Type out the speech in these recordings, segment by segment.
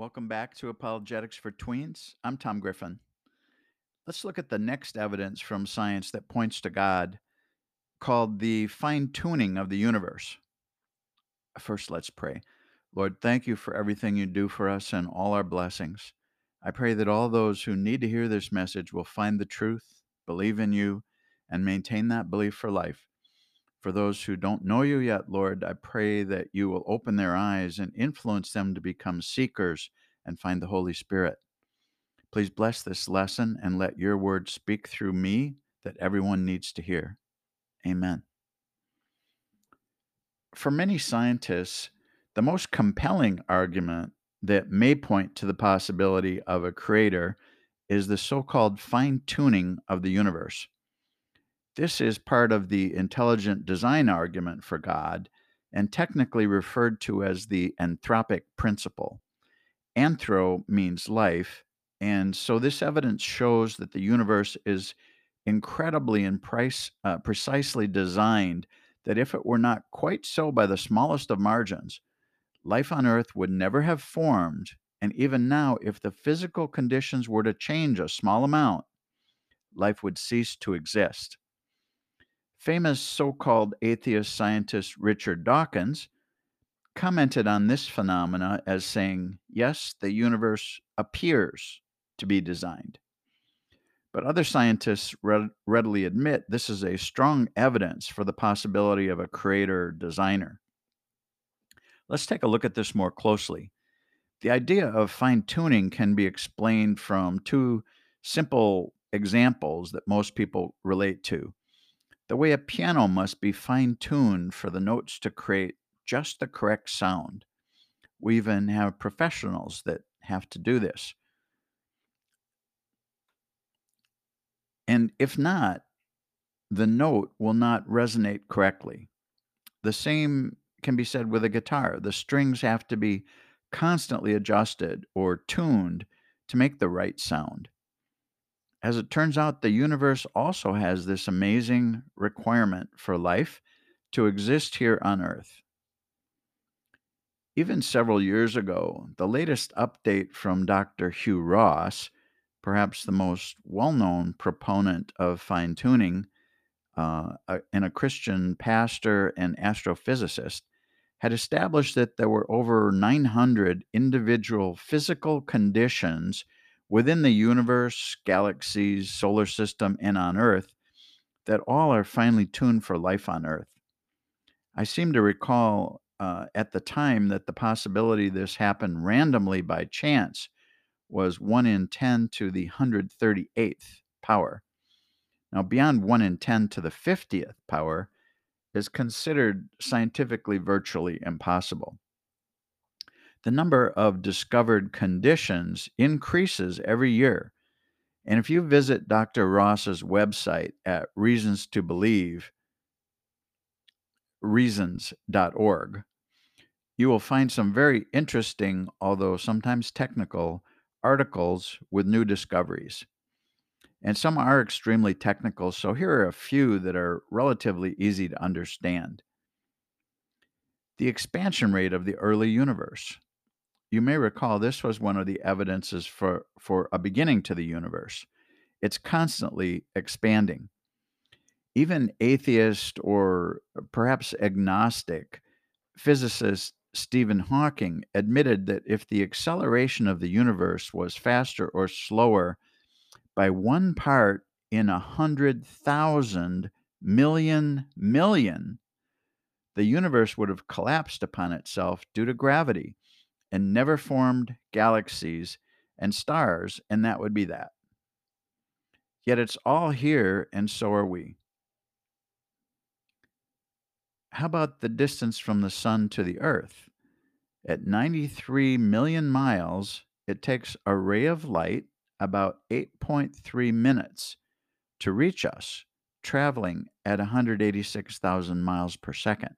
Welcome back to Apologetics for Tweens. I'm Tom Griffin. Let's look at the next evidence from science that points to God called the fine tuning of the universe. First, let's pray. Lord, thank you for everything you do for us and all our blessings. I pray that all those who need to hear this message will find the truth, believe in you, and maintain that belief for life. For those who don't know you yet, Lord, I pray that you will open their eyes and influence them to become seekers and find the Holy Spirit. Please bless this lesson and let your word speak through me that everyone needs to hear. Amen. For many scientists, the most compelling argument that may point to the possibility of a creator is the so called fine tuning of the universe. This is part of the intelligent design argument for God and technically referred to as the anthropic principle. Anthro means life, and so this evidence shows that the universe is incredibly and price, uh, precisely designed that if it were not quite so by the smallest of margins, life on Earth would never have formed. And even now, if the physical conditions were to change a small amount, life would cease to exist. Famous so called atheist scientist Richard Dawkins commented on this phenomena as saying, Yes, the universe appears to be designed. But other scientists readily admit this is a strong evidence for the possibility of a creator designer. Let's take a look at this more closely. The idea of fine tuning can be explained from two simple examples that most people relate to the way a piano must be fine tuned for the notes to create just the correct sound. We even have professionals that have to do this. And if not, the note will not resonate correctly. The same can be said with a guitar. The strings have to be constantly adjusted or tuned to make the right sound. As it turns out, the universe also has this amazing requirement for life to exist here on Earth. Even several years ago, the latest update from Dr. Hugh Ross, perhaps the most well known proponent of fine tuning, uh, and a Christian pastor and astrophysicist, had established that there were over 900 individual physical conditions within the universe, galaxies, solar system, and on Earth that all are finely tuned for life on Earth. I seem to recall uh, at the time that the possibility this happened randomly by chance was 1 in 10 to the 138th power. Now, beyond 1 in 10 to the 50th power is considered scientifically virtually impossible the number of discovered conditions increases every year. And if you visit Dr. Ross's website at Reasons to Believe, reasons.org, you will find some very interesting, although sometimes technical, articles with new discoveries. And some are extremely technical, so here are a few that are relatively easy to understand. The expansion rate of the early universe. You may recall this was one of the evidences for, for a beginning to the universe. It's constantly expanding. Even atheist or perhaps agnostic physicist Stephen Hawking admitted that if the acceleration of the universe was faster or slower by one part in a hundred thousand million million, the universe would have collapsed upon itself due to gravity and never formed galaxies and stars, and that would be that. Yet it's all here, and so are we. How about the distance from the sun to the earth? At 93 million miles, it takes a ray of light about 8.3 minutes to reach us, traveling at 186,000 miles per second.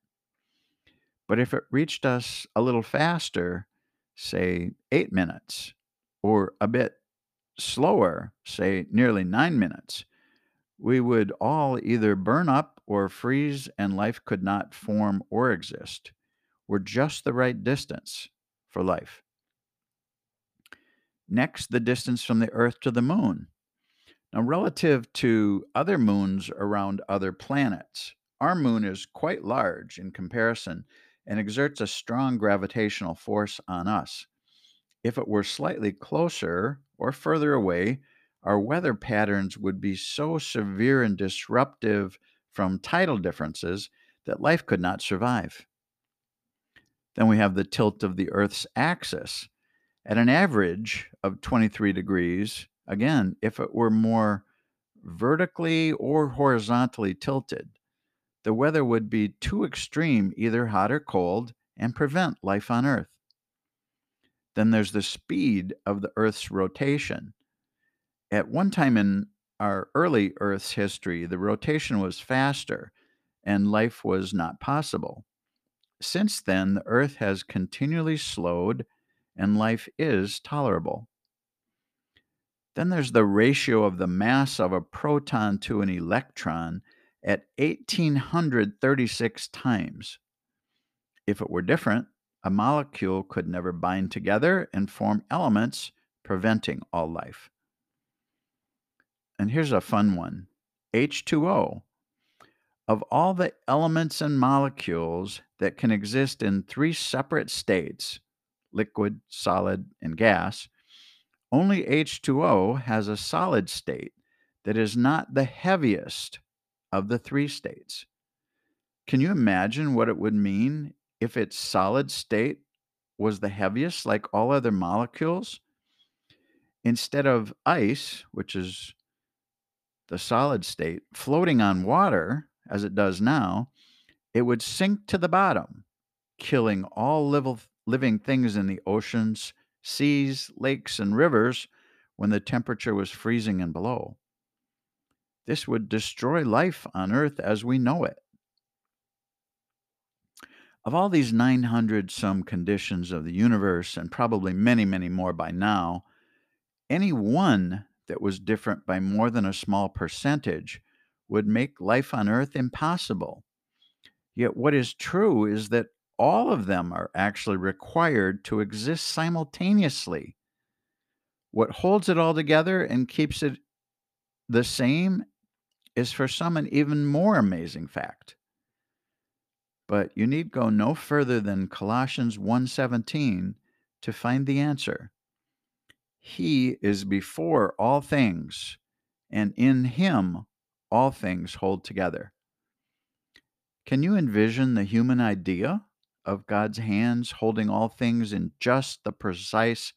But if it reached us a little faster, say eight minutes, or a bit slower, say nearly nine minutes, we would all either burn up or freeze and life could not form or exist. We're just the right distance for life. Next, the distance from the Earth to the moon. Now, relative to other moons around other planets, our moon is quite large in comparison and exerts a strong gravitational force on us. If it were slightly closer or further away, our weather patterns would be so severe and disruptive from tidal differences that life could not survive. Then we have the tilt of the Earth's axis. At an average of 23 degrees, again, if it were more vertically or horizontally tilted, the weather would be too extreme, either hot or cold, and prevent life on Earth. Then there's the speed of the Earth's rotation. At one time in our early Earth's history, the rotation was faster and life was not possible. Since then, the Earth has continually slowed and life is tolerable. Then there's the ratio of the mass of a proton to an electron at 1836 times. If it were different, a molecule could never bind together and form elements, preventing all life. And here's a fun one H2O. Of all the elements and molecules that can exist in three separate states liquid, solid, and gas only H2O has a solid state that is not the heaviest of the three states. Can you imagine what it would mean if its solid state was the heaviest, like all other molecules? Instead of ice, which is the solid state, floating on water, as it does now, it would sink to the bottom, killing all living things in the oceans, seas, lakes, and rivers when the temperature was freezing and below. This would destroy life on Earth as we know it. Of all these 900 some conditions of the universe, and probably many, many more by now, any one that was different by more than a small percentage would make life on Earth impossible. Yet, what is true is that all of them are actually required to exist simultaneously. What holds it all together and keeps it the same is for some an even more amazing fact. But you need go no further than Colossians 1:17 to find the answer. He is before all things, and in him all things hold together. Can you envision the human idea of God's hands holding all things in just the precise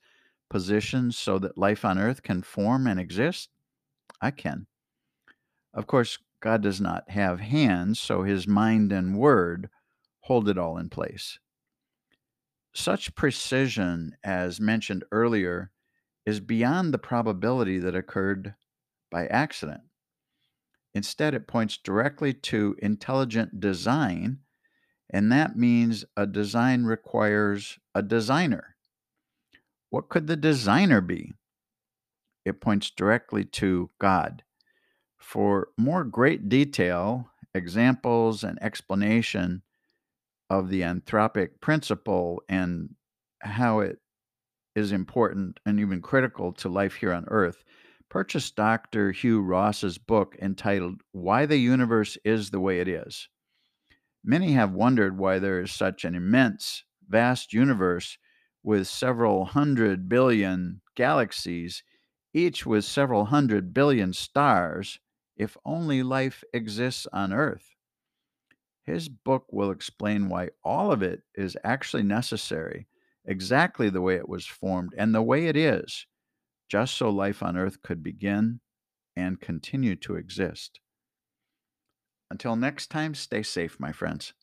positions so that life on earth can form and exist? I can. Of course, God does not have hands, so his mind and word hold it all in place. Such precision, as mentioned earlier, is beyond the probability that occurred by accident. Instead, it points directly to intelligent design, and that means a design requires a designer. What could the designer be? It points directly to God. For more great detail, examples, and explanation of the anthropic principle and how it is important and even critical to life here on Earth, purchase Dr. Hugh Ross's book entitled Why the Universe is the Way It Is. Many have wondered why there is such an immense, vast universe with several hundred billion galaxies, each with several hundred billion stars, if only life exists on earth. His book will explain why all of it is actually necessary, exactly the way it was formed and the way it is, just so life on earth could begin and continue to exist. Until next time, stay safe, my friends.